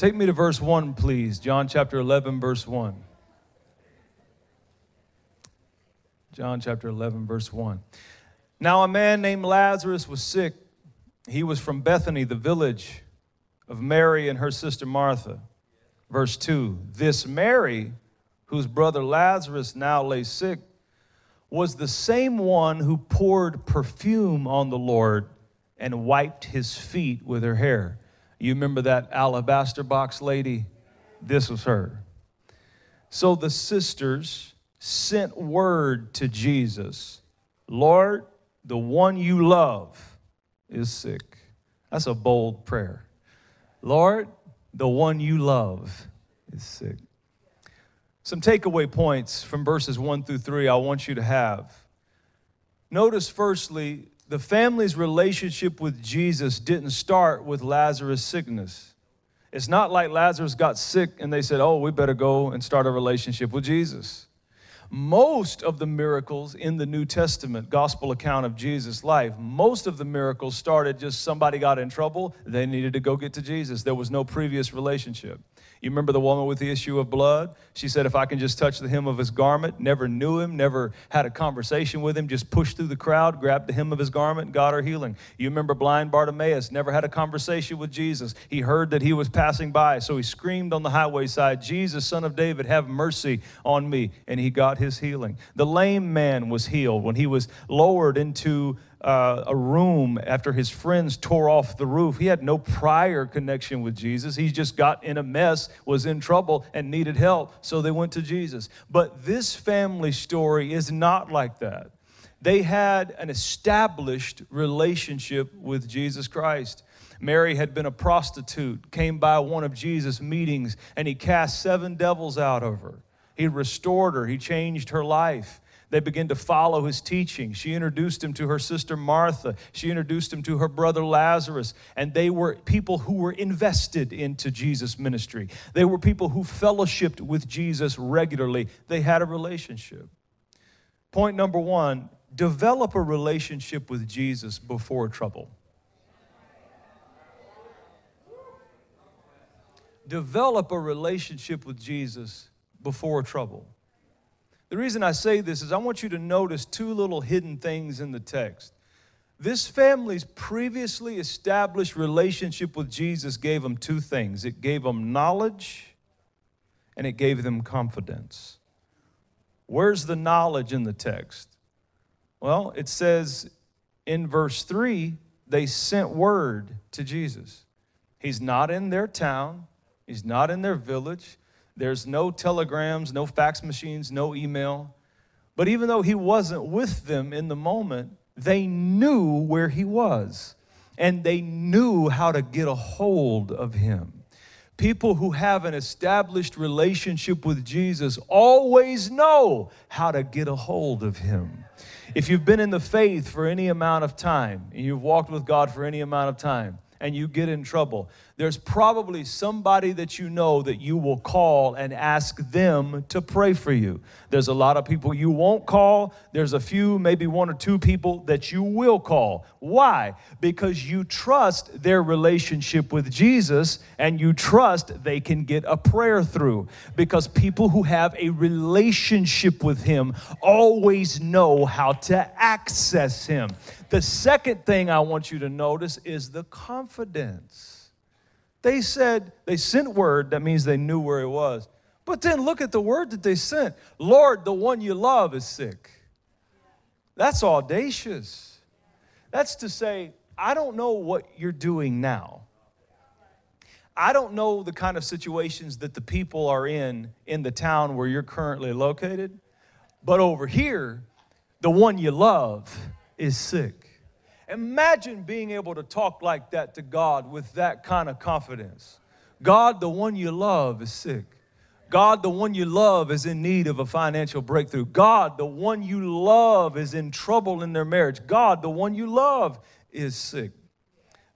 Take me to verse 1, please. John chapter 11, verse 1. John chapter 11, verse 1. Now, a man named Lazarus was sick. He was from Bethany, the village of Mary and her sister Martha. Verse 2 This Mary, whose brother Lazarus now lay sick, was the same one who poured perfume on the Lord and wiped his feet with her hair. You remember that alabaster box lady? This was her. So the sisters sent word to Jesus Lord, the one you love is sick. That's a bold prayer. Lord, the one you love is sick. Some takeaway points from verses 1 through 3 I want you to have. Notice, firstly, the family's relationship with Jesus didn't start with Lazarus' sickness. It's not like Lazarus got sick and they said, Oh, we better go and start a relationship with Jesus. Most of the miracles in the New Testament gospel account of Jesus' life, most of the miracles started just somebody got in trouble, they needed to go get to Jesus. There was no previous relationship. You remember the woman with the issue of blood? She said, If I can just touch the hem of his garment, never knew him, never had a conversation with him, just pushed through the crowd, grabbed the hem of his garment, got her healing. You remember blind Bartimaeus, never had a conversation with Jesus. He heard that he was passing by, so he screamed on the highway side, Jesus, son of David, have mercy on me. And he got his healing. The lame man was healed when he was lowered into uh, a room after his friends tore off the roof. He had no prior connection with Jesus. He just got in a mess, was in trouble, and needed help. So they went to Jesus. But this family story is not like that. They had an established relationship with Jesus Christ. Mary had been a prostitute, came by one of Jesus' meetings, and he cast seven devils out of her. He restored her, he changed her life. They began to follow his teaching. She introduced him to her sister Martha. She introduced him to her brother Lazarus. And they were people who were invested into Jesus' ministry. They were people who fellowshipped with Jesus regularly. They had a relationship. Point number one develop a relationship with Jesus before trouble. Develop a relationship with Jesus before trouble. The reason I say this is I want you to notice two little hidden things in the text. This family's previously established relationship with Jesus gave them two things it gave them knowledge and it gave them confidence. Where's the knowledge in the text? Well, it says in verse 3 they sent word to Jesus. He's not in their town, he's not in their village, there's no telegrams, no fax machines, no email. But even though he wasn't with them in the moment, they knew where he was and they knew how to get a hold of him. People who have an established relationship with Jesus always know how to get a hold of him. If you've been in the faith for any amount of time and you've walked with God for any amount of time and you get in trouble, there's probably somebody that you know that you will call and ask them to pray for you. There's a lot of people you won't call. There's a few, maybe one or two people that you will call. Why? Because you trust their relationship with Jesus and you trust they can get a prayer through. Because people who have a relationship with Him always know how to access Him. The second thing I want you to notice is the confidence. They said, they sent word, that means they knew where it was. But then look at the word that they sent Lord, the one you love is sick. That's audacious. That's to say, I don't know what you're doing now. I don't know the kind of situations that the people are in in the town where you're currently located, but over here, the one you love is sick. Imagine being able to talk like that to God with that kind of confidence. God, the one you love, is sick. God, the one you love, is in need of a financial breakthrough. God, the one you love, is in trouble in their marriage. God, the one you love, is sick.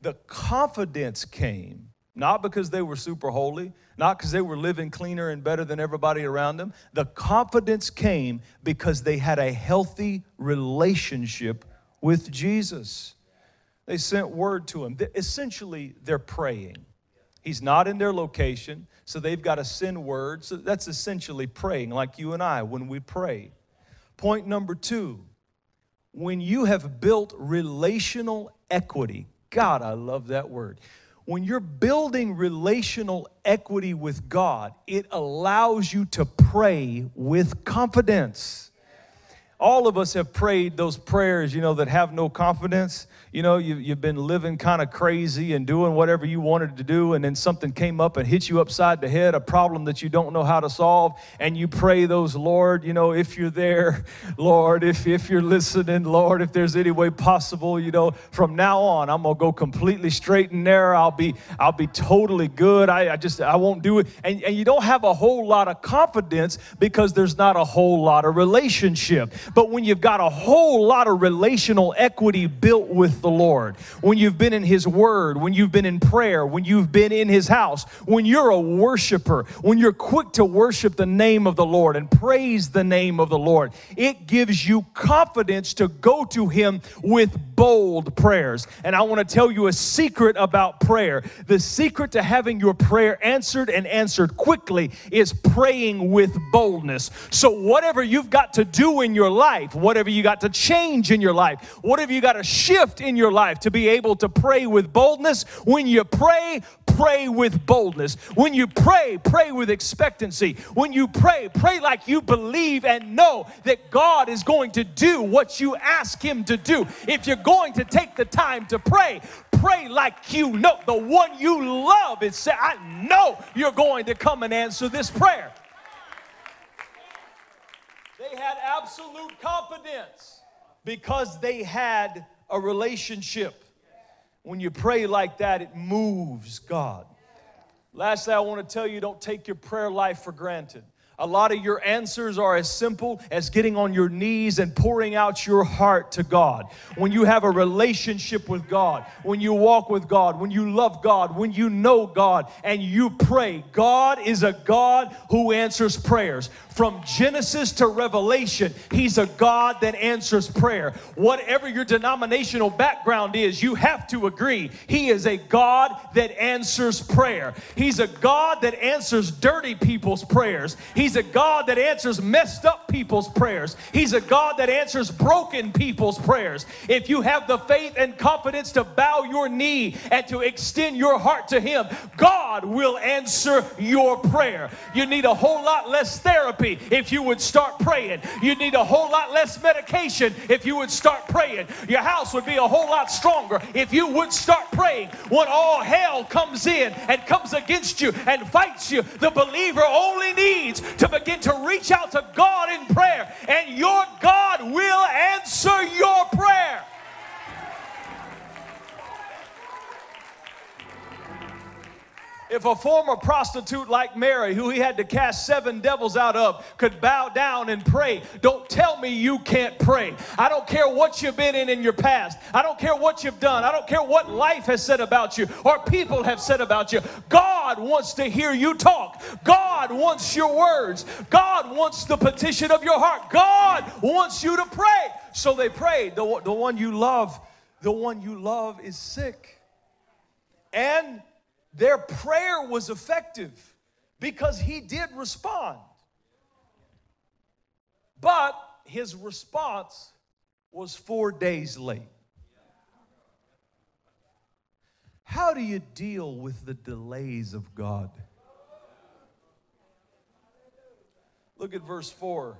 The confidence came not because they were super holy, not because they were living cleaner and better than everybody around them. The confidence came because they had a healthy relationship with Jesus. They sent word to him. Essentially, they're praying. He's not in their location, so they've got to send word. So that's essentially praying, like you and I when we pray. Point number two when you have built relational equity, God, I love that word. When you're building relational equity with God, it allows you to pray with confidence. All of us have prayed those prayers, you know, that have no confidence you know, you, you've been living kind of crazy and doing whatever you wanted to do, and then something came up and hit you upside the head, a problem that you don't know how to solve, and you pray those, Lord, you know, if you're there, Lord, if, if you're listening, Lord, if there's any way possible, you know, from now on, I'm gonna go completely straight and narrow. I'll be, I'll be totally good. I, I just, I won't do it. And, and you don't have a whole lot of confidence because there's not a whole lot of relationship. But when you've got a whole lot of relational equity built with the Lord, when you've been in His Word, when you've been in prayer, when you've been in His house, when you're a worshiper, when you're quick to worship the name of the Lord and praise the name of the Lord, it gives you confidence to go to Him with bold prayers. And I want to tell you a secret about prayer. The secret to having your prayer answered and answered quickly is praying with boldness. So, whatever you've got to do in your life, whatever you got to change in your life, whatever you got to shift in in your life to be able to pray with boldness. When you pray, pray with boldness. When you pray, pray with expectancy. When you pray, pray like you believe and know that God is going to do what you ask Him to do. If you're going to take the time to pray, pray like you know the one you love is say, I know you're going to come and answer this prayer. They had absolute confidence because they had a relationship. When you pray like that, it moves God. Lastly, I want to tell you don't take your prayer life for granted. A lot of your answers are as simple as getting on your knees and pouring out your heart to God. When you have a relationship with God, when you walk with God, when you love God, when you know God and you pray, God is a God who answers prayers. From Genesis to Revelation, He's a God that answers prayer. Whatever your denominational background is, you have to agree He is a God that answers prayer. He's a God that answers dirty people's prayers. He's a God that answers messed up people's prayers. He's a God that answers broken people's prayers. If you have the faith and confidence to bow your knee and to extend your heart to Him, God will answer your prayer. You need a whole lot less therapy if you would start praying. You need a whole lot less medication if you would start praying. Your house would be a whole lot stronger if you would start praying. When all hell comes in and comes against you and fights you, the believer only needs to begin to reach out to God in prayer, and your God will answer your prayer. If a former prostitute like Mary, who he had to cast seven devils out of, could bow down and pray, don't tell me you can't pray. I don't care what you've been in in your past. I don't care what you've done. I don't care what life has said about you or people have said about you. God wants to hear you talk. God wants your words. God wants the petition of your heart. God wants you to pray. So they prayed. The, the one you love, the one you love is sick. And their prayer was effective because he did respond. But his response was four days late. How do you deal with the delays of God? Look at verse 4.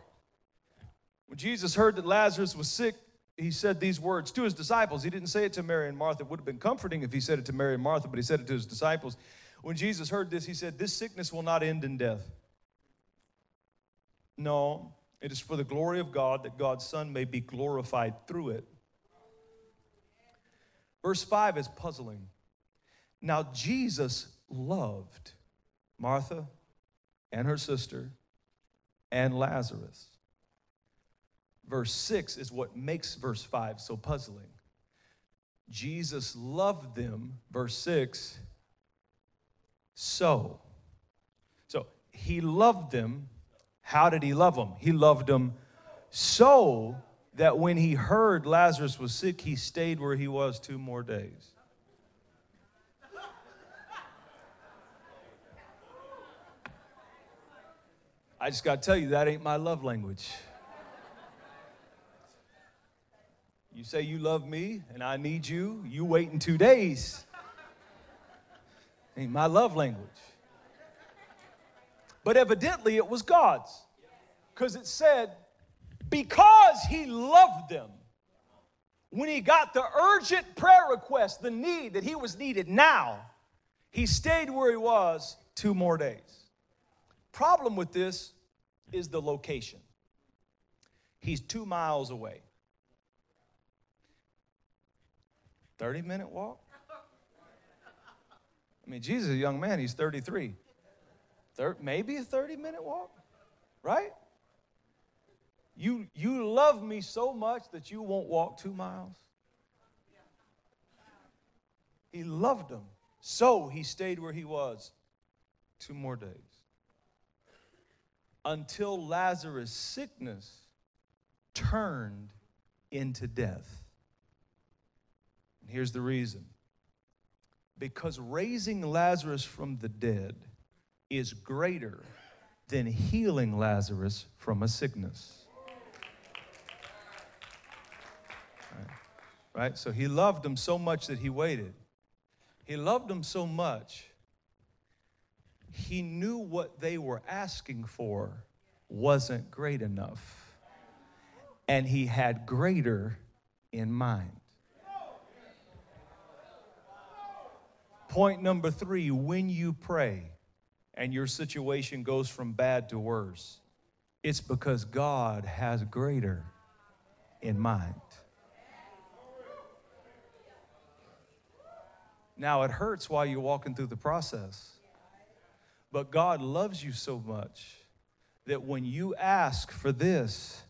When Jesus heard that Lazarus was sick, he said these words to his disciples. He didn't say it to Mary and Martha. It would have been comforting if he said it to Mary and Martha, but he said it to his disciples. When Jesus heard this, he said, This sickness will not end in death. No, it is for the glory of God that God's Son may be glorified through it. Verse 5 is puzzling. Now, Jesus loved Martha and her sister and Lazarus verse 6 is what makes verse 5 so puzzling. Jesus loved them, verse 6, so. So he loved them. How did he love them? He loved them so that when he heard Lazarus was sick, he stayed where he was two more days. I just got to tell you, that ain't my love language. You say you love me and I need you, you wait in two days. Ain't my love language. But evidently it was God's. Because it said, because he loved them, when he got the urgent prayer request, the need that he was needed now, he stayed where he was two more days. Problem with this is the location. He's two miles away. 30 minute walk? I mean, Jesus is a young man, he's 33. Thir- maybe a 30 minute walk, right? You, you love me so much that you won't walk two miles. He loved them. So he stayed where he was two more days. Until Lazarus' sickness turned into death. And here's the reason because raising Lazarus from the dead is greater than healing Lazarus from a sickness. Right? right? So he loved him so much that he waited. He loved them so much, he knew what they were asking for wasn't great enough. And he had greater in mind. Point number three when you pray and your situation goes from bad to worse, it's because God has greater in mind. Now, it hurts while you're walking through the process, but God loves you so much that when you ask for this,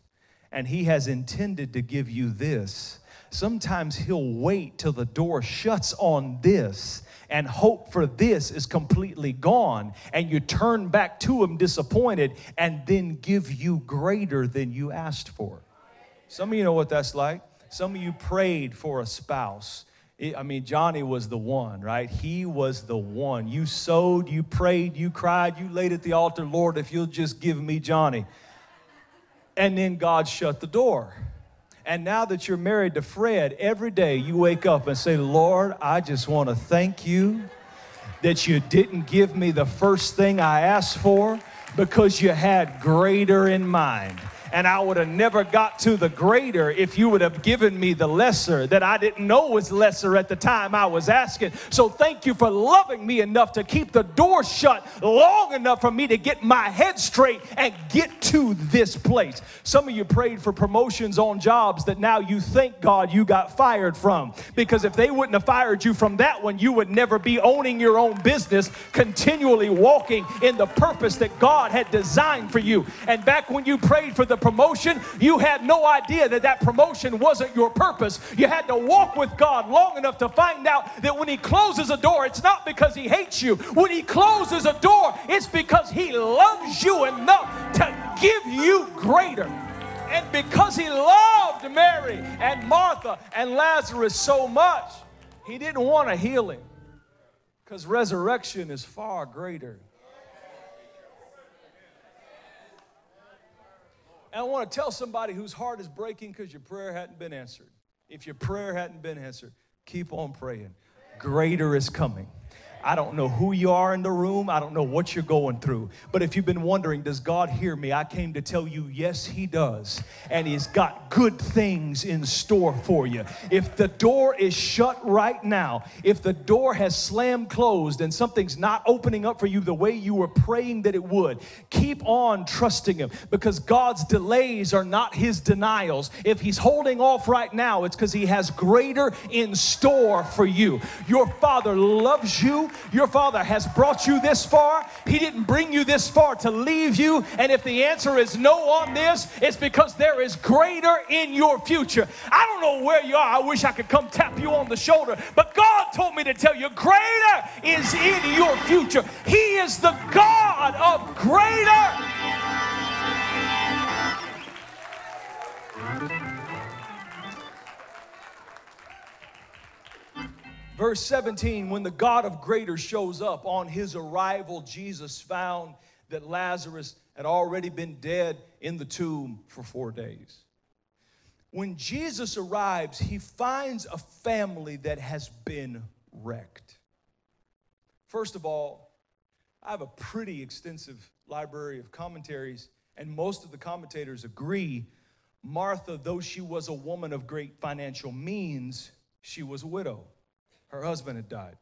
and He has intended to give you this, sometimes He'll wait till the door shuts on this and hope for this is completely gone, and you turn back to Him disappointed, and then give you greater than you asked for. Some of you know what that's like. Some of you prayed for a spouse I mean, Johnny was the one, right? He was the one. You sowed, you prayed, you cried, you laid at the altar, Lord, if you'll just give me Johnny. And then God shut the door. And now that you're married to Fred, every day you wake up and say, Lord, I just want to thank you that you didn't give me the first thing I asked for because you had greater in mind and I would have never got to the greater if you would have given me the lesser that I didn't know was lesser at the time I was asking. So thank you for loving me enough to keep the door shut long enough for me to get my head straight and get to this place. Some of you prayed for promotions on jobs that now you thank God you got fired from because if they wouldn't have fired you from that one, you would never be owning your own business, continually walking in the purpose that God had designed for you. And back when you prayed for the promotion, you had no idea that that promotion wasn't your purpose. You had to walk with God long enough to find out that when He closes a door, it's not because He hates you. When He closes a door, it's because He loves you enough to give you greater. And because He loved Mary and Martha and Lazarus so much, He didn't want a healing because resurrection is far greater And I want to tell somebody whose heart is breaking because your prayer hadn't been answered. If your prayer hadn't been answered, keep on praying. Greater is coming. I don't know who you are in the room. I don't know what you're going through. But if you've been wondering, does God hear me? I came to tell you, yes, He does. And He's got good things in store for you. If the door is shut right now, if the door has slammed closed and something's not opening up for you the way you were praying that it would, keep on trusting Him because God's delays are not His denials. If He's holding off right now, it's because He has greater in store for you. Your Father loves you. Your Father has brought you this far. He didn't bring you this far to leave you. And if the answer is no on this, it's because there is greater in your future. I don't know where you are. I wish I could come tap you on the shoulder, but God told me to tell you greater is in your future. He is the God of greater. Verse 17, when the God of greater shows up on his arrival, Jesus found that Lazarus had already been dead in the tomb for four days. When Jesus arrives, he finds a family that has been wrecked. First of all, I have a pretty extensive library of commentaries, and most of the commentators agree Martha, though she was a woman of great financial means, she was a widow. Her husband had died.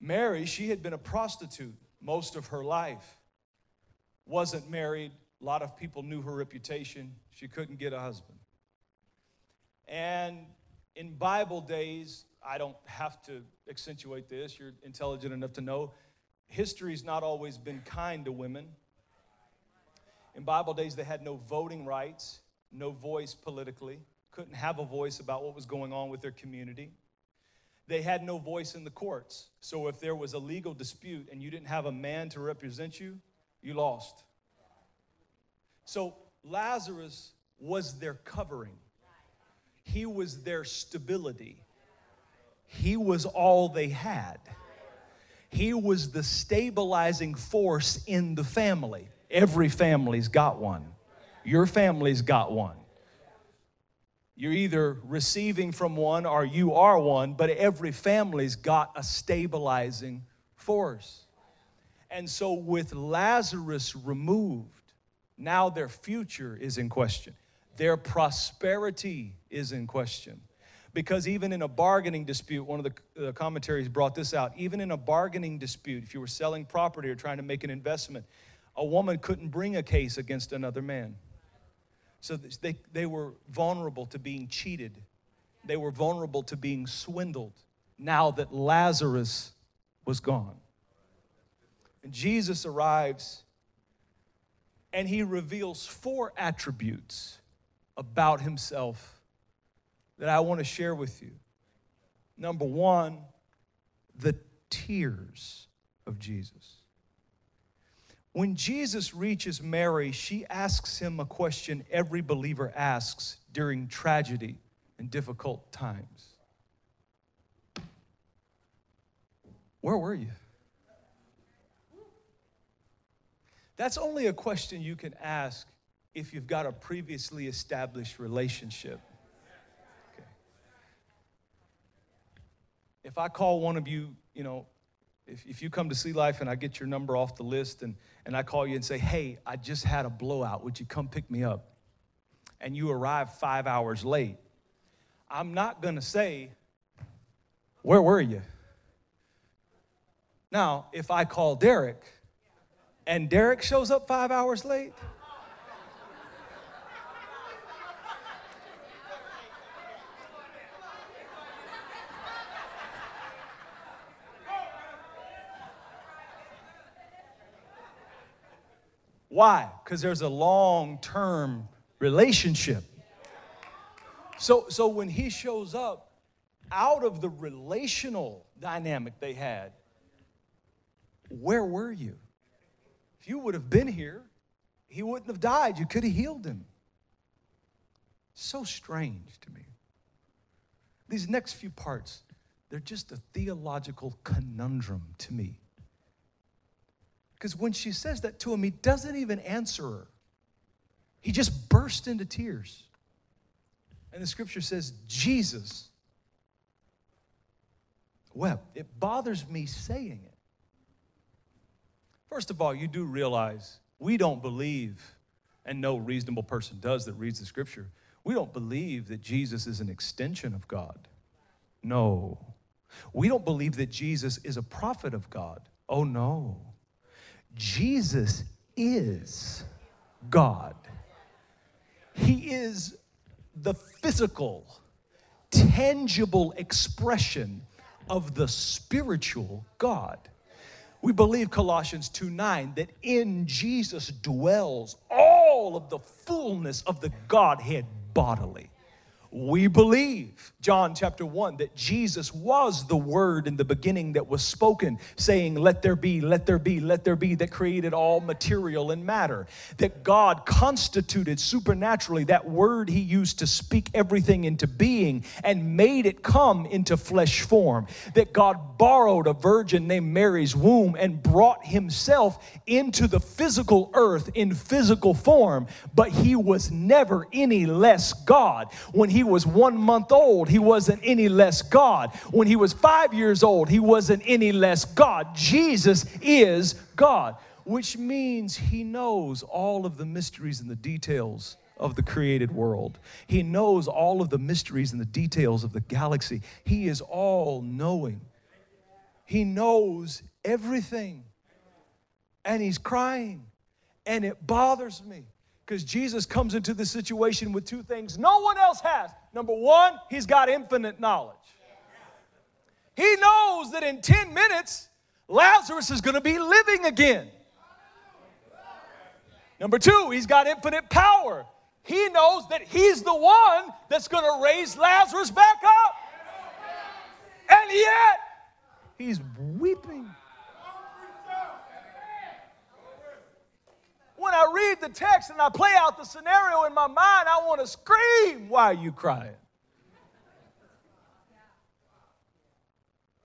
Mary, she had been a prostitute most of her life, wasn't married. A lot of people knew her reputation. She couldn't get a husband. And in Bible days, I don't have to accentuate this, you're intelligent enough to know history's not always been kind to women. In Bible days, they had no voting rights, no voice politically, couldn't have a voice about what was going on with their community. They had no voice in the courts. So if there was a legal dispute and you didn't have a man to represent you, you lost. So Lazarus was their covering, he was their stability, he was all they had. He was the stabilizing force in the family. Every family's got one. Your family's got one. You're either receiving from one or you are one, but every family's got a stabilizing force. And so, with Lazarus removed, now their future is in question, their prosperity is in question. Because even in a bargaining dispute, one of the commentaries brought this out, even in a bargaining dispute, if you were selling property or trying to make an investment, a woman couldn't bring a case against another man. So they, they were vulnerable to being cheated, they were vulnerable to being swindled now that Lazarus was gone. And Jesus arrives and he reveals four attributes about himself that I want to share with you. Number one, the tears of Jesus. When Jesus reaches Mary, she asks him a question every believer asks during tragedy and difficult times Where were you? That's only a question you can ask if you've got a previously established relationship. Okay. If I call one of you, you know, if, if you come to See Life and I get your number off the list and, and I call you and say, hey, I just had a blowout, would you come pick me up? And you arrive five hours late, I'm not gonna say, where were you? Now, if I call Derek and Derek shows up five hours late, Why? Because there's a long term relationship. So, so when he shows up out of the relational dynamic they had, where were you? If you would have been here, he wouldn't have died. You could have healed him. So strange to me. These next few parts, they're just a theological conundrum to me. Because when she says that to him, he doesn't even answer her. He just burst into tears. And the scripture says, Jesus wept. It bothers me saying it. First of all, you do realize we don't believe, and no reasonable person does that reads the scripture, we don't believe that Jesus is an extension of God. No. We don't believe that Jesus is a prophet of God. Oh, no. Jesus is God. He is the physical, tangible expression of the spiritual God. We believe Colossians 2 9 that in Jesus dwells all of the fullness of the Godhead bodily. We believe, John chapter 1, that Jesus was the word in the beginning that was spoken, saying, Let there be, let there be, let there be, that created all material and matter. That God constituted supernaturally that word he used to speak everything into being and made it come into flesh form. That God borrowed a virgin named Mary's womb and brought himself into the physical earth in physical form, but he was never any less God. When he was one month old, he wasn't any less God. When he was five years old, he wasn't any less God. Jesus is God, which means he knows all of the mysteries and the details of the created world. He knows all of the mysteries and the details of the galaxy. He is all knowing. He knows everything. And he's crying. And it bothers me because Jesus comes into the situation with two things no one else has. Number one, he's got infinite knowledge. He knows that in 10 minutes, Lazarus is going to be living again. Number two, he's got infinite power. He knows that he's the one that's going to raise Lazarus back up. And yet, he's weeping. When I read the text and I play out the scenario in my mind, I want to scream, Why are you crying?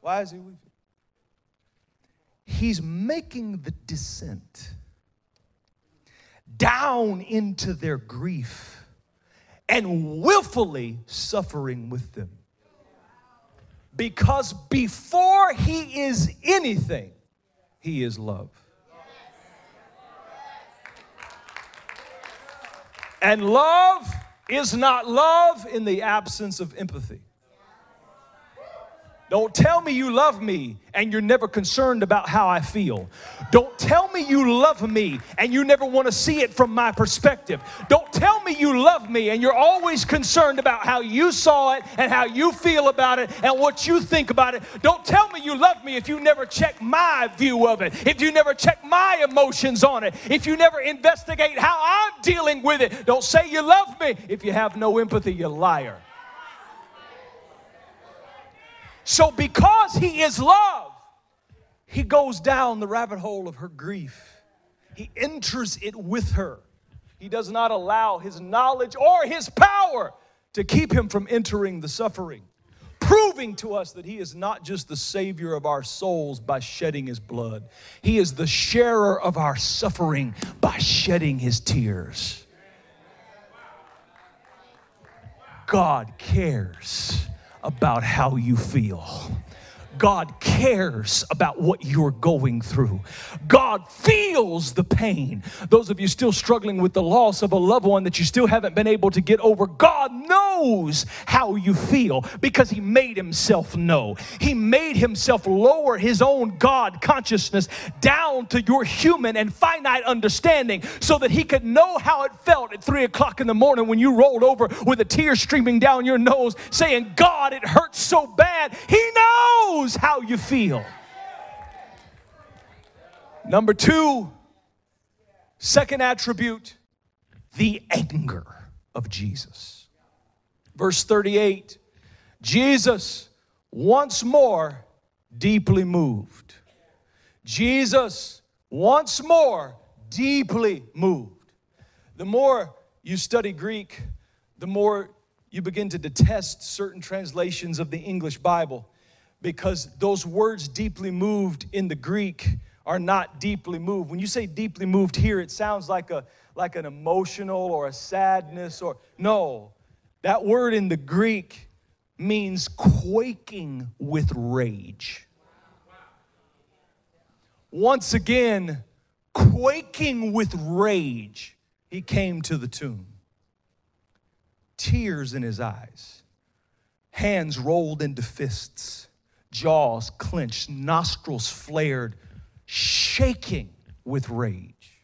Why is he weeping? He's making the descent down into their grief and willfully suffering with them. Because before he is anything, he is love. And love is not love in the absence of empathy. Don't tell me you love me and you're never concerned about how I feel. Don't tell me you love me and you never want to see it from my perspective. Don't tell me you love me and you're always concerned about how you saw it and how you feel about it and what you think about it. Don't tell me you love me if you never check my view of it, if you never check my emotions on it, if you never investigate how I'm dealing with it. Don't say you love me if you have no empathy, you liar. So, because He is love, He goes down the rabbit hole of her grief. He enters it with her. He does not allow His knowledge or His power to keep Him from entering the suffering, proving to us that He is not just the Savior of our souls by shedding His blood, He is the sharer of our suffering by shedding His tears. God cares about how you feel. God cares about what you're going through. God feels the pain. Those of you still struggling with the loss of a loved one that you still haven't been able to get over, God knows how you feel because He made Himself know. He made Himself lower His own God consciousness down to your human and finite understanding so that He could know how it felt at three o'clock in the morning when you rolled over with a tear streaming down your nose saying, God, it hurts so bad. He knows knows how you feel. Number two, second attribute, the anger of Jesus. Verse 38 Jesus, once more, deeply moved. Jesus, once more, deeply moved. The more you study Greek, the more you begin to detest certain translations of the English Bible because those words deeply moved in the Greek are not deeply moved. When you say deeply moved here, it sounds like a like an emotional or a sadness or no. That word in the Greek means quaking with rage. Once again, quaking with rage, he came to the tomb. Tears in his eyes, hands rolled into fists jaws clenched, nostrils flared, shaking with rage.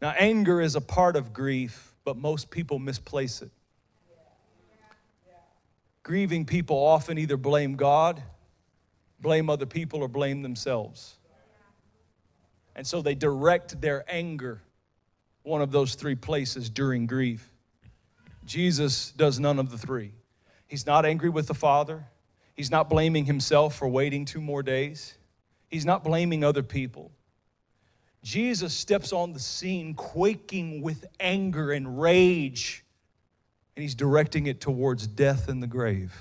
Now, anger is a part of grief, but most people misplace it. Grieving people often either blame God, blame other people, or blame themselves. And so they direct their anger one of those three places during grief. Jesus does none of the three. He's not angry with the Father. He's not blaming himself for waiting two more days. He's not blaming other people. Jesus steps on the scene quaking with anger and rage, and he's directing it towards death and the grave.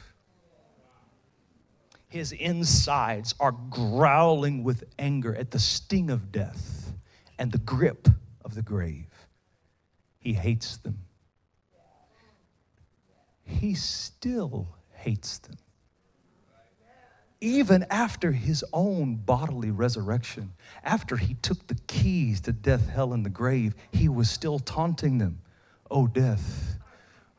His insides are growling with anger at the sting of death and the grip of the grave. He hates them. He still hates them even after his own bodily resurrection, after he took the keys to death, hell, and the grave, he was still taunting them. Oh, death,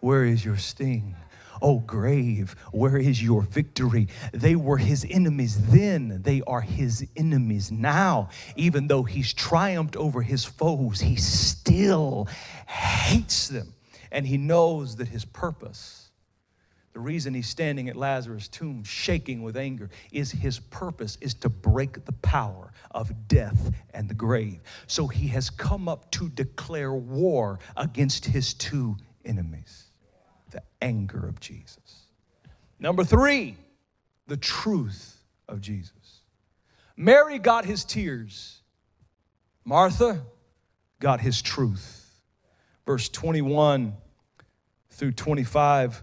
where is your sting? Oh, grave, where is your victory? They were his enemies then. They are his enemies now. Even though he's triumphed over his foes, he still hates them. And he knows that his purpose the reason he's standing at Lazarus' tomb shaking with anger is his purpose is to break the power of death and the grave. So he has come up to declare war against his two enemies the anger of Jesus. Number three, the truth of Jesus. Mary got his tears, Martha got his truth. Verse 21 through 25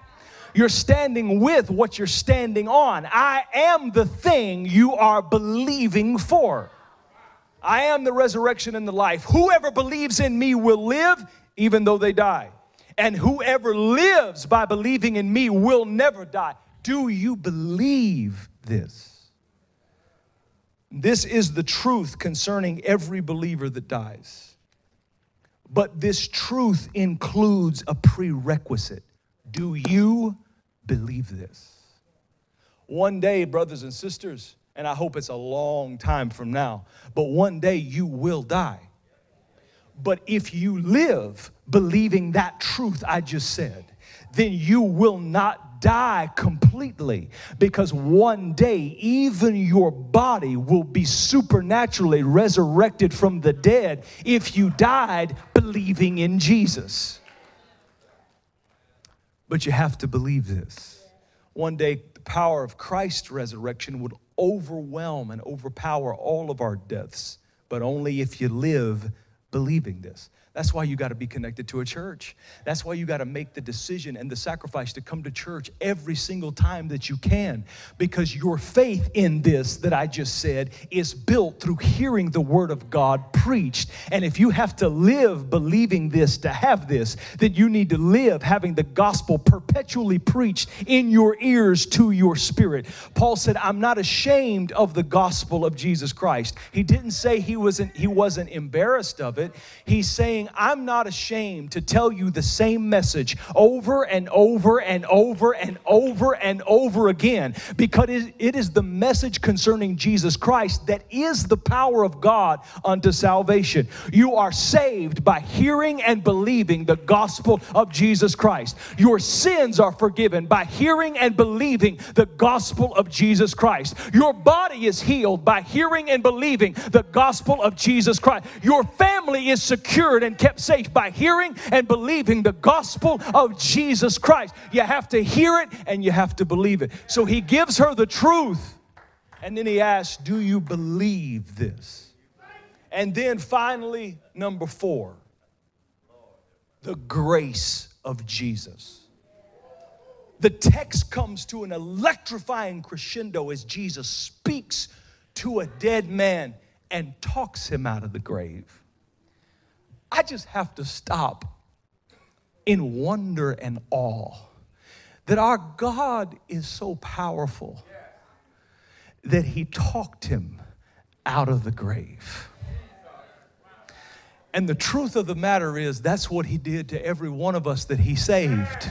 You're standing with what you're standing on. I am the thing you are believing for. I am the resurrection and the life. Whoever believes in me will live even though they die. And whoever lives by believing in me will never die. Do you believe this? This is the truth concerning every believer that dies. But this truth includes a prerequisite. Do you believe this? One day, brothers and sisters, and I hope it's a long time from now, but one day you will die. But if you live believing that truth I just said, then you will not die completely because one day even your body will be supernaturally resurrected from the dead if you died believing in Jesus. But you have to believe this. One day, the power of Christ's resurrection would overwhelm and overpower all of our deaths, but only if you live believing this. That's why you got to be connected to a church. That's why you got to make the decision and the sacrifice to come to church every single time that you can. Because your faith in this that I just said is built through hearing the word of God preached. And if you have to live believing this to have this, then you need to live having the gospel perpetually preached in your ears to your spirit. Paul said, I'm not ashamed of the gospel of Jesus Christ. He didn't say he wasn't, he wasn't embarrassed of it. He's saying, saying, I'm not ashamed to tell you the same message over and over and over and over and over again because it is the message concerning Jesus Christ that is the power of God unto salvation. You are saved by hearing and believing the gospel of Jesus Christ. Your sins are forgiven by hearing and believing the gospel of Jesus Christ. Your body is healed by hearing and believing the gospel of Jesus Christ. Your family is secured and kept safe by hearing and believing the gospel of Jesus Christ. You have to hear it and you have to believe it. So he gives her the truth. And then he asks, Do you believe this? And then finally, number four, the grace of Jesus. The text comes to an electrifying crescendo as Jesus speaks to a dead man and talks him out of the grave. I just have to stop in wonder and awe that our God is so powerful that He talked him out of the grave. And the truth of the matter is, that's what He did to every one of us that He saved.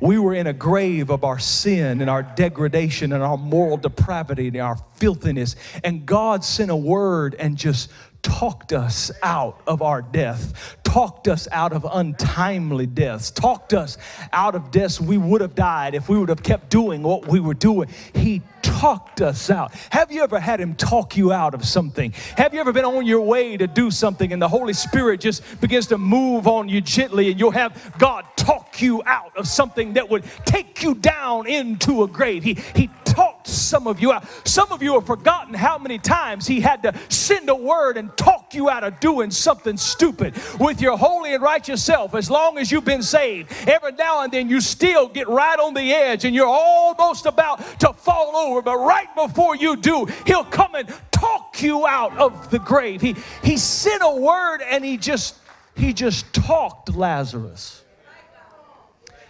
We were in a grave of our sin and our degradation and our moral depravity and our filthiness. And God sent a word and just talked us out of our death, talked us out of untimely deaths, talked us out of deaths we would have died if we would have kept doing what we were doing. He talked us out. Have you ever had Him talk you out of something? Have you ever been on your way to do something and the Holy Spirit just begins to move on you gently and you'll have God talk you out of something that would take you down into a grave? He, he talked some of you out. Some of you have forgotten how many times He had to send a word and talk you out of doing something stupid with your holy and righteous self. As long as you've been saved, every now and then you still get right on the edge and you're almost about to fall over. But right before you do, He'll come and talk you out of the grave. He, he sent a word and He just he just talked Lazarus.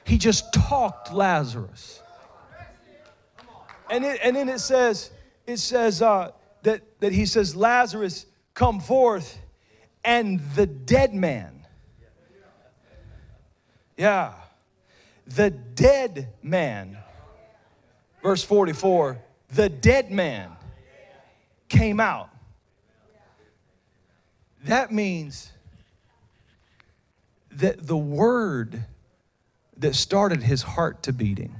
He just talked Lazarus. And, it, and then it says, it says uh, that, that he says, Lazarus, come forth, and the dead man. Yeah. The dead man. Verse 44 the dead man came out. That means that the word that started his heart to beating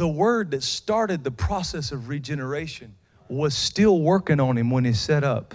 the word that started the process of regeneration was still working on him when he set up.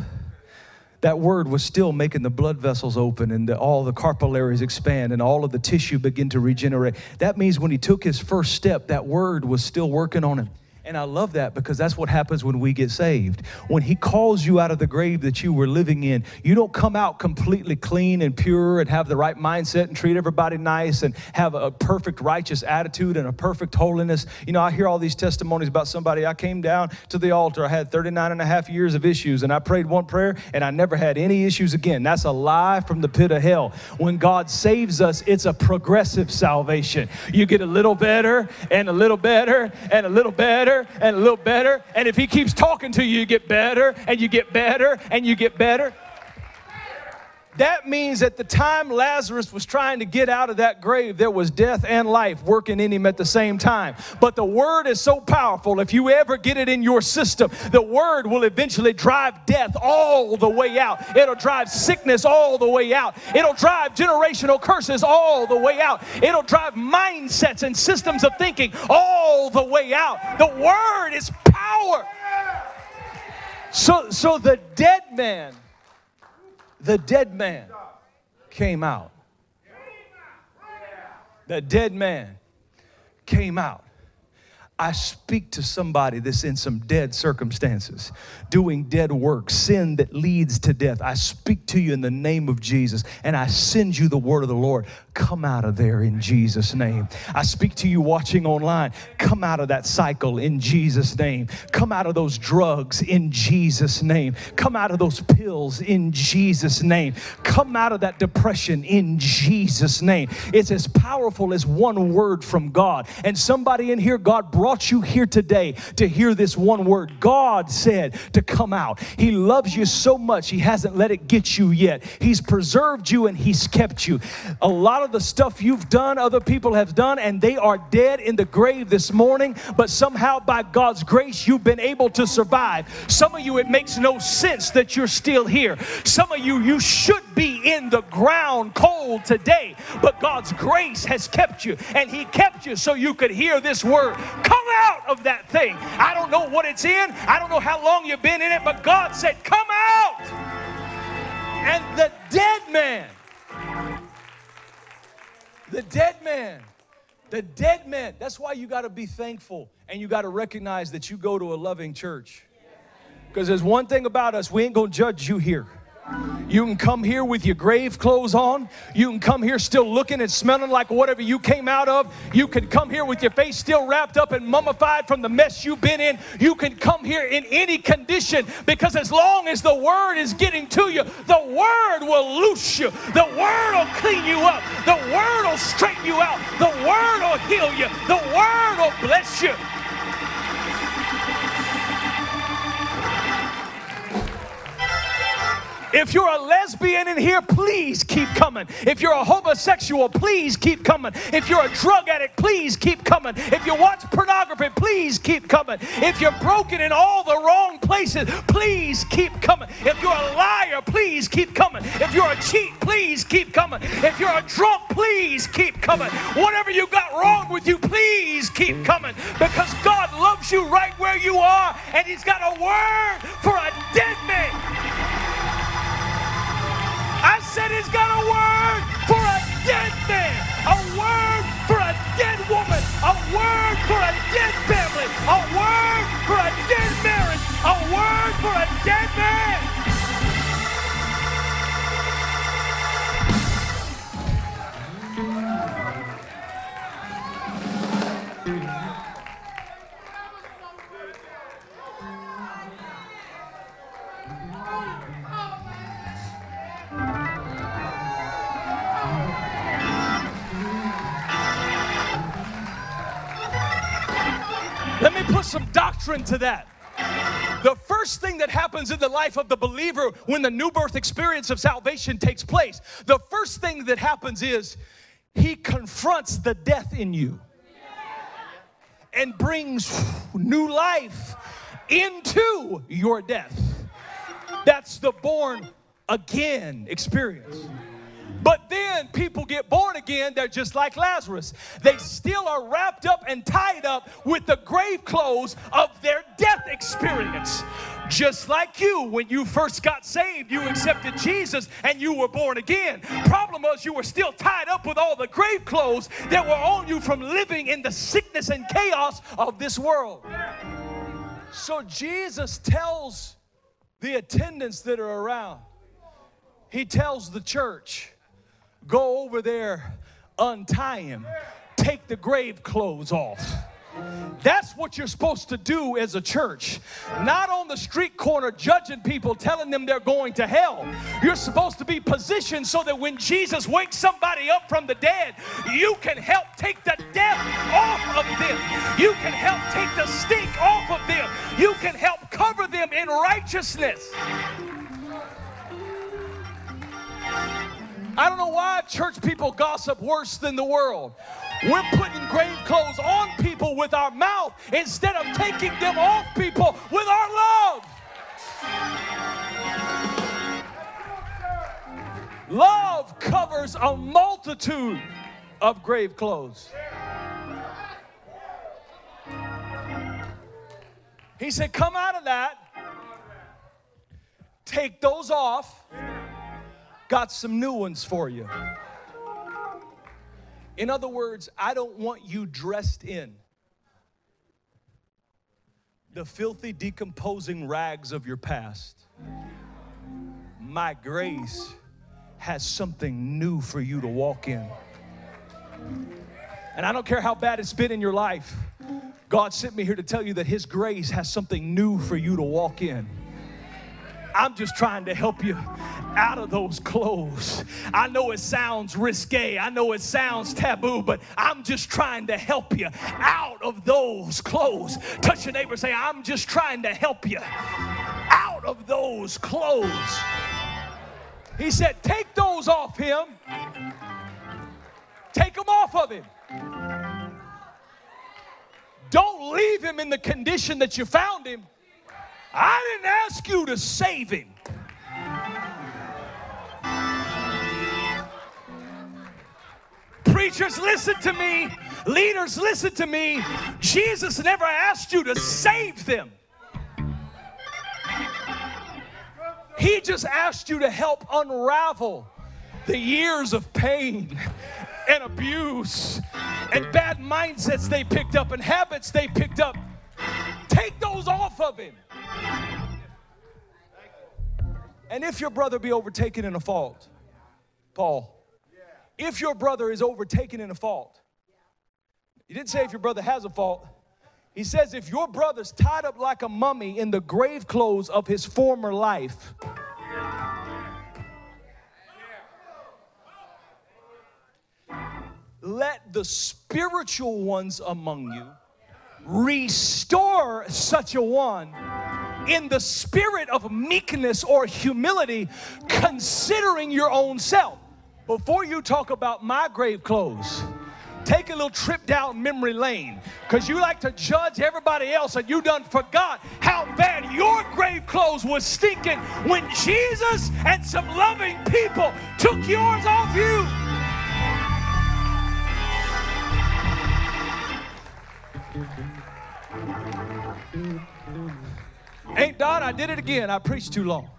That word was still making the blood vessels open and the, all the capillaries expand and all of the tissue begin to regenerate. That means when he took his first step, that word was still working on him. And I love that because that's what happens when we get saved. When He calls you out of the grave that you were living in, you don't come out completely clean and pure and have the right mindset and treat everybody nice and have a perfect righteous attitude and a perfect holiness. You know, I hear all these testimonies about somebody. I came down to the altar, I had 39 and a half years of issues, and I prayed one prayer and I never had any issues again. That's a lie from the pit of hell. When God saves us, it's a progressive salvation. You get a little better and a little better and a little better better and a little better. And if he keeps talking to you, you get better and you get better and you get better. That means at the time Lazarus was trying to get out of that grave, there was death and life working in him at the same time. But the word is so powerful, if you ever get it in your system, the word will eventually drive death all the way out. It'll drive sickness all the way out. It'll drive generational curses all the way out. It'll drive mindsets and systems of thinking all the way out. The word is power. So, so the dead man the dead man came out. The dead man came out. I speak to somebody that's in some dead circumstances, doing dead work, sin that leads to death. I speak to you in the name of Jesus and I send you the word of the Lord. Come out of there in Jesus' name. I speak to you watching online. Come out of that cycle in Jesus' name. Come out of those drugs in Jesus' name. Come out of those pills in Jesus' name. Come out of that depression in Jesus' name. It's as powerful as one word from God. And somebody in here, God brought you here today to hear this one word. God said to come out. He loves you so much, He hasn't let it get you yet. He's preserved you and He's kept you. A lot of the stuff you've done, other people have done, and they are dead in the grave this morning, but somehow by God's grace, you've been able to survive. Some of you, it makes no sense that you're still here. Some of you, you should be in the ground cold today, but God's grace has kept you, and He kept you so you could hear this word. Come out of that thing. I don't know what it's in, I don't know how long you've been in it, but God said, Come out. And the dead man the dead man. The dead man. That's why you got to be thankful and you got to recognize that you go to a loving church. Because there's one thing about us, we ain't going to judge you here. You can come here with your grave clothes on. You can come here still looking and smelling like whatever you came out of. You can come here with your face still wrapped up and mummified from the mess you've been in. You can come here in any condition because as long as the word is getting to you, the word will loose you. The word will clean you up. The word will straighten you out. The word will heal you. The word will bless you. If you're a lesbian in here, please keep coming. If you're a homosexual, please keep coming. If you're a drug addict, please keep coming. If you watch pornography, please keep coming. If you're broken in all the wrong places, please keep coming. If you're a liar, please keep coming. If you're a cheat, please keep coming. If you're a drunk, please keep coming. Whatever you got wrong with you, please keep coming because God loves you right where you are and He's got a word for a Some doctrine to that. The first thing that happens in the life of the believer when the new birth experience of salvation takes place, the first thing that happens is he confronts the death in you and brings new life into your death. That's the born again experience. But then people get born again, they're just like Lazarus. They still are wrapped up and tied up with the grave clothes of their death experience. Just like you, when you first got saved, you accepted Jesus and you were born again. Problem was, you were still tied up with all the grave clothes that were on you from living in the sickness and chaos of this world. So Jesus tells the attendants that are around, He tells the church, Go over there, untie him, take the grave clothes off. That's what you're supposed to do as a church. Not on the street corner judging people, telling them they're going to hell. You're supposed to be positioned so that when Jesus wakes somebody up from the dead, you can help take the death off of them. You can help take the stink off of them. You can help cover them in righteousness. I don't know why church people gossip worse than the world. We're putting grave clothes on people with our mouth instead of taking them off people with our love. Love covers a multitude of grave clothes. He said, Come out of that, take those off got some new ones for you. In other words, I don't want you dressed in the filthy, decomposing rags of your past. My grace has something new for you to walk in. And I don't care how bad it's been in your life, God sent me here to tell you that His grace has something new for you to walk in. I'm just trying to help you out of those clothes. I know it sounds risque, I know it sounds taboo, but I'm just trying to help you out of those clothes. Touch your neighbor, say, I'm just trying to help you out of those clothes. He said, Take those off him, take them off of him. Don't leave him in the condition that you found him. I didn't ask you to save him. Preachers, listen to me. Leaders, listen to me. Jesus never asked you to save them. He just asked you to help unravel the years of pain and abuse and bad mindsets they picked up and habits they picked up. Take those off of him. And if your brother be overtaken in a fault, Paul, if your brother is overtaken in a fault, he didn't say if your brother has a fault. He says if your brother's tied up like a mummy in the grave clothes of his former life, let the spiritual ones among you restore such a one in the spirit of meekness or humility, considering your own self. Before you talk about my grave clothes, take a little trip down memory lane because you like to judge everybody else and you done forgot how bad your grave clothes was stinking when Jesus and some loving people took yours off you. Ain't done, I did it again. I preached too long.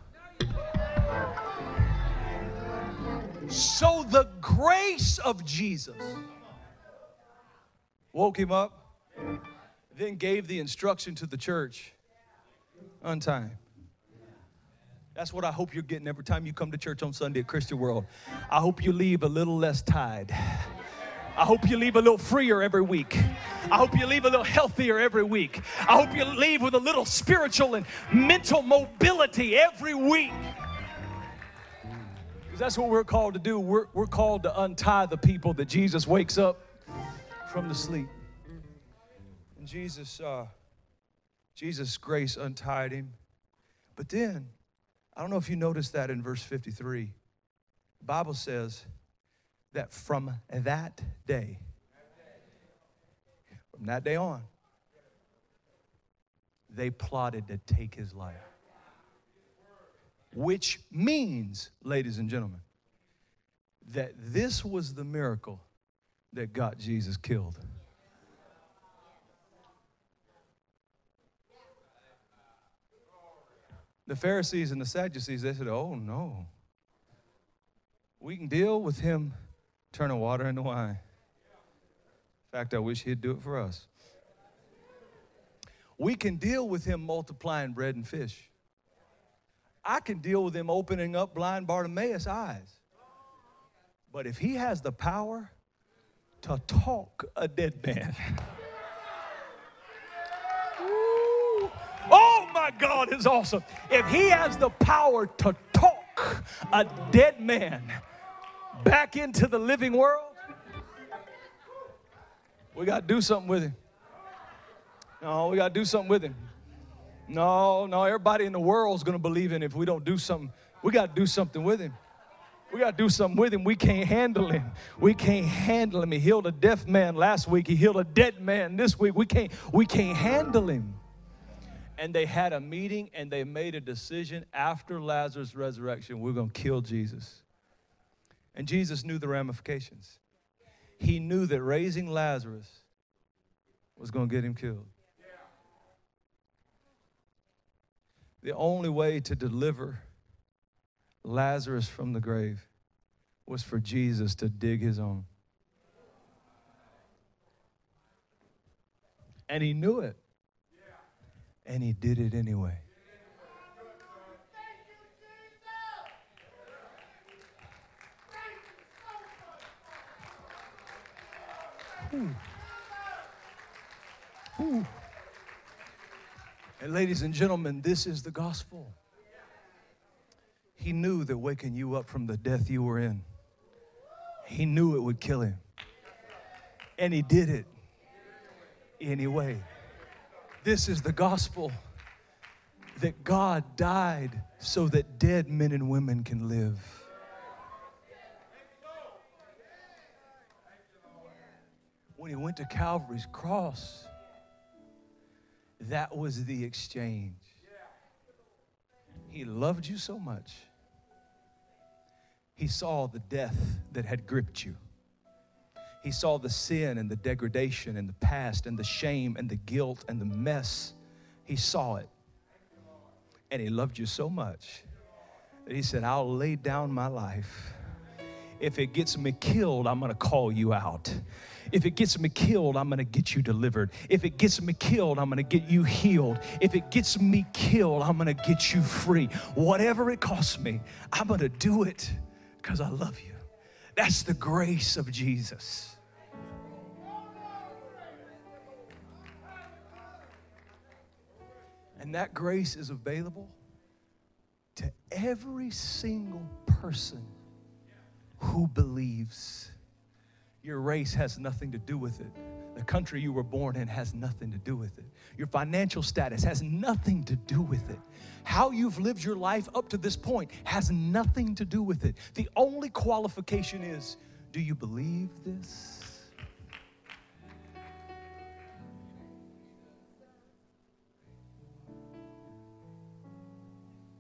So the grace of Jesus woke him up, then gave the instruction to the church on time. That's what I hope you're getting every time you come to church on Sunday at Christian World. I hope you leave a little less tied. I hope you leave a little freer every week. I hope you leave a little healthier every week. I hope you leave with a little spiritual and mental mobility every week. Because that's what we're called to do. We're, we're called to untie the people that Jesus wakes up from the sleep. And Jesus, uh, Jesus' grace untied him. But then, I don't know if you noticed that in verse 53. The Bible says that from that day, from that day on, they plotted to take his life. Which means, ladies and gentlemen, that this was the miracle that got Jesus killed. The Pharisees and the Sadducees, they said, Oh no, we can deal with him turning water into wine. In fact, I wish he'd do it for us. We can deal with him multiplying bread and fish. I can deal with him opening up blind Bartimaeus' eyes. But if he has the power to talk a dead man. Oh my God is awesome. If he has the power to talk a dead man back into the living world, we got to do something with him. No, we got to do something with him. No, no, everybody in the world is going to believe in if we don't do something. We got to do something with him. We got to do something with him. We can't handle him. We can't handle him. He healed a deaf man last week. He healed a dead man this week. We can't, we can't handle him. And they had a meeting and they made a decision after Lazarus' resurrection we're going to kill Jesus. And Jesus knew the ramifications. He knew that raising Lazarus was going to get him killed. The only way to deliver Lazarus from the grave was for Jesus to dig his own. And he knew it. And he did it anyway. Ooh. Ooh. And ladies and gentlemen, this is the gospel. He knew that waking you up from the death you were in, he knew it would kill him. And he did it anyway. This is the gospel that God died so that dead men and women can live. When he went to Calvary's cross, that was the exchange. He loved you so much he saw the death that had gripped you. He saw the sin and the degradation and the past and the shame and the guilt and the mess. He saw it. And he loved you so much that he said, I'll lay down my life. If it gets me killed, I'm going to call you out. If it gets me killed, I'm going to get you delivered. If it gets me killed, I'm going to get you healed. If it gets me killed, I'm going to get you free. Whatever it costs me, I'm going to do it because I love you. That's the grace of Jesus. And that grace is available to every single person who believes. Your race has nothing to do with it. The country you were born in has nothing to do with it. Your financial status has nothing to do with it. How you've lived your life up to this point has nothing to do with it. The only qualification is do you believe this?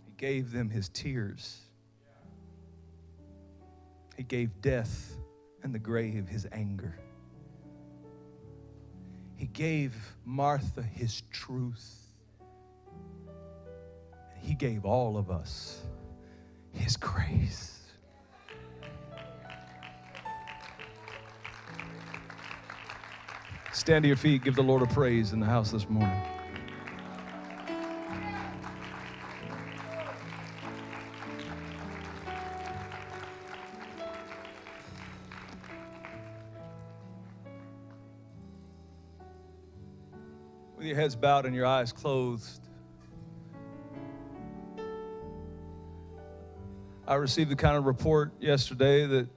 He gave them his tears. He gave death and the grave his anger. He gave Martha his truth. He gave all of us his grace. Stand to your feet, give the Lord a praise in the house this morning. Heads bowed and your eyes closed, I received the kind of report yesterday that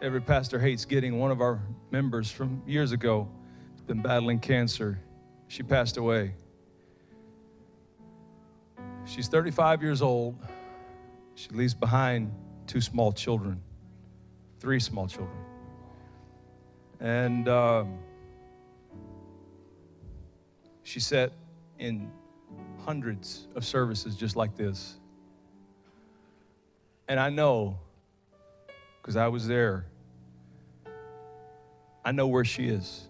every pastor hates getting. One of our members from years ago has been battling cancer. She passed away. She's 35 years old. She leaves behind two small children, three small children. And um, she sat in hundreds of services just like this. And I know, because I was there, I know where she is.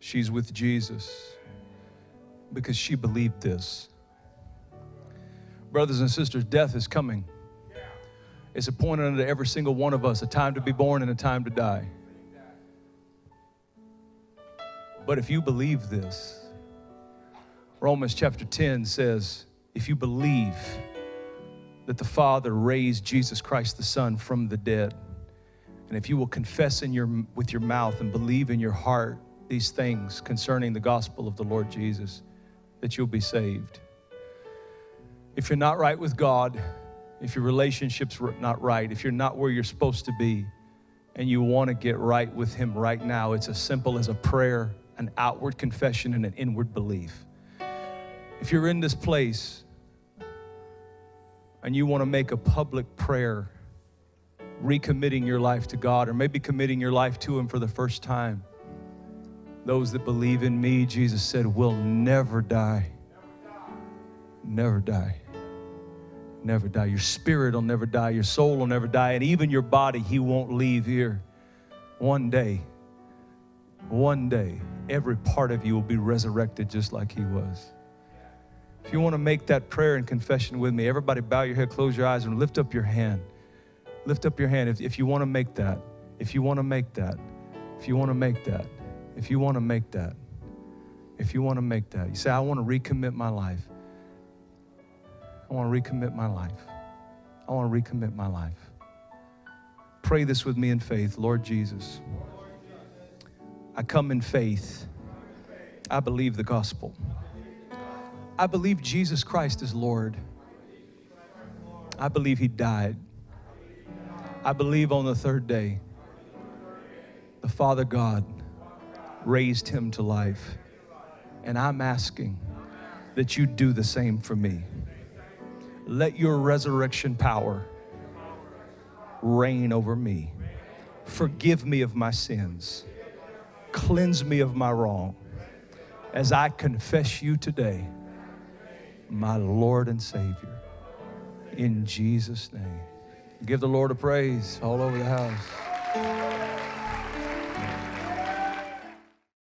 She's with Jesus because she believed this. Brothers and sisters, death is coming. It's appointed unto every single one of us a time to be born and a time to die. But if you believe this, Romans chapter 10 says, if you believe that the Father raised Jesus Christ the Son from the dead, and if you will confess in your, with your mouth and believe in your heart these things concerning the gospel of the Lord Jesus, that you'll be saved. If you're not right with God, if your relationship's not right, if you're not where you're supposed to be, and you want to get right with Him right now, it's as simple as a prayer, an outward confession, and an inward belief. If you're in this place and you want to make a public prayer, recommitting your life to God, or maybe committing your life to Him for the first time, those that believe in me, Jesus said, will never die. Never die. Never die. Your spirit will never die. Your soul will never die. And even your body, He won't leave here. One day, one day, every part of you will be resurrected just like He was. If you want to make that prayer and confession with me, everybody bow your head, close your eyes, and lift up your hand. Lift up your hand if, if you want to make that. If you want to make that. If you want to make that. If you want to make that, if you want to make that, you say, I want to recommit my life. I want to recommit my life. I want to recommit my life. Pray this with me in faith. Lord Jesus, I come in faith. I believe the gospel. I believe Jesus Christ is Lord. I believe He died. I believe on the third day, the Father God raised him to life. And I'm asking that you do the same for me. Let your resurrection power reign over me. Forgive me of my sins. Cleanse me of my wrong. As I confess you today, my Lord and Savior. In Jesus' name. Give the Lord a praise all over the house.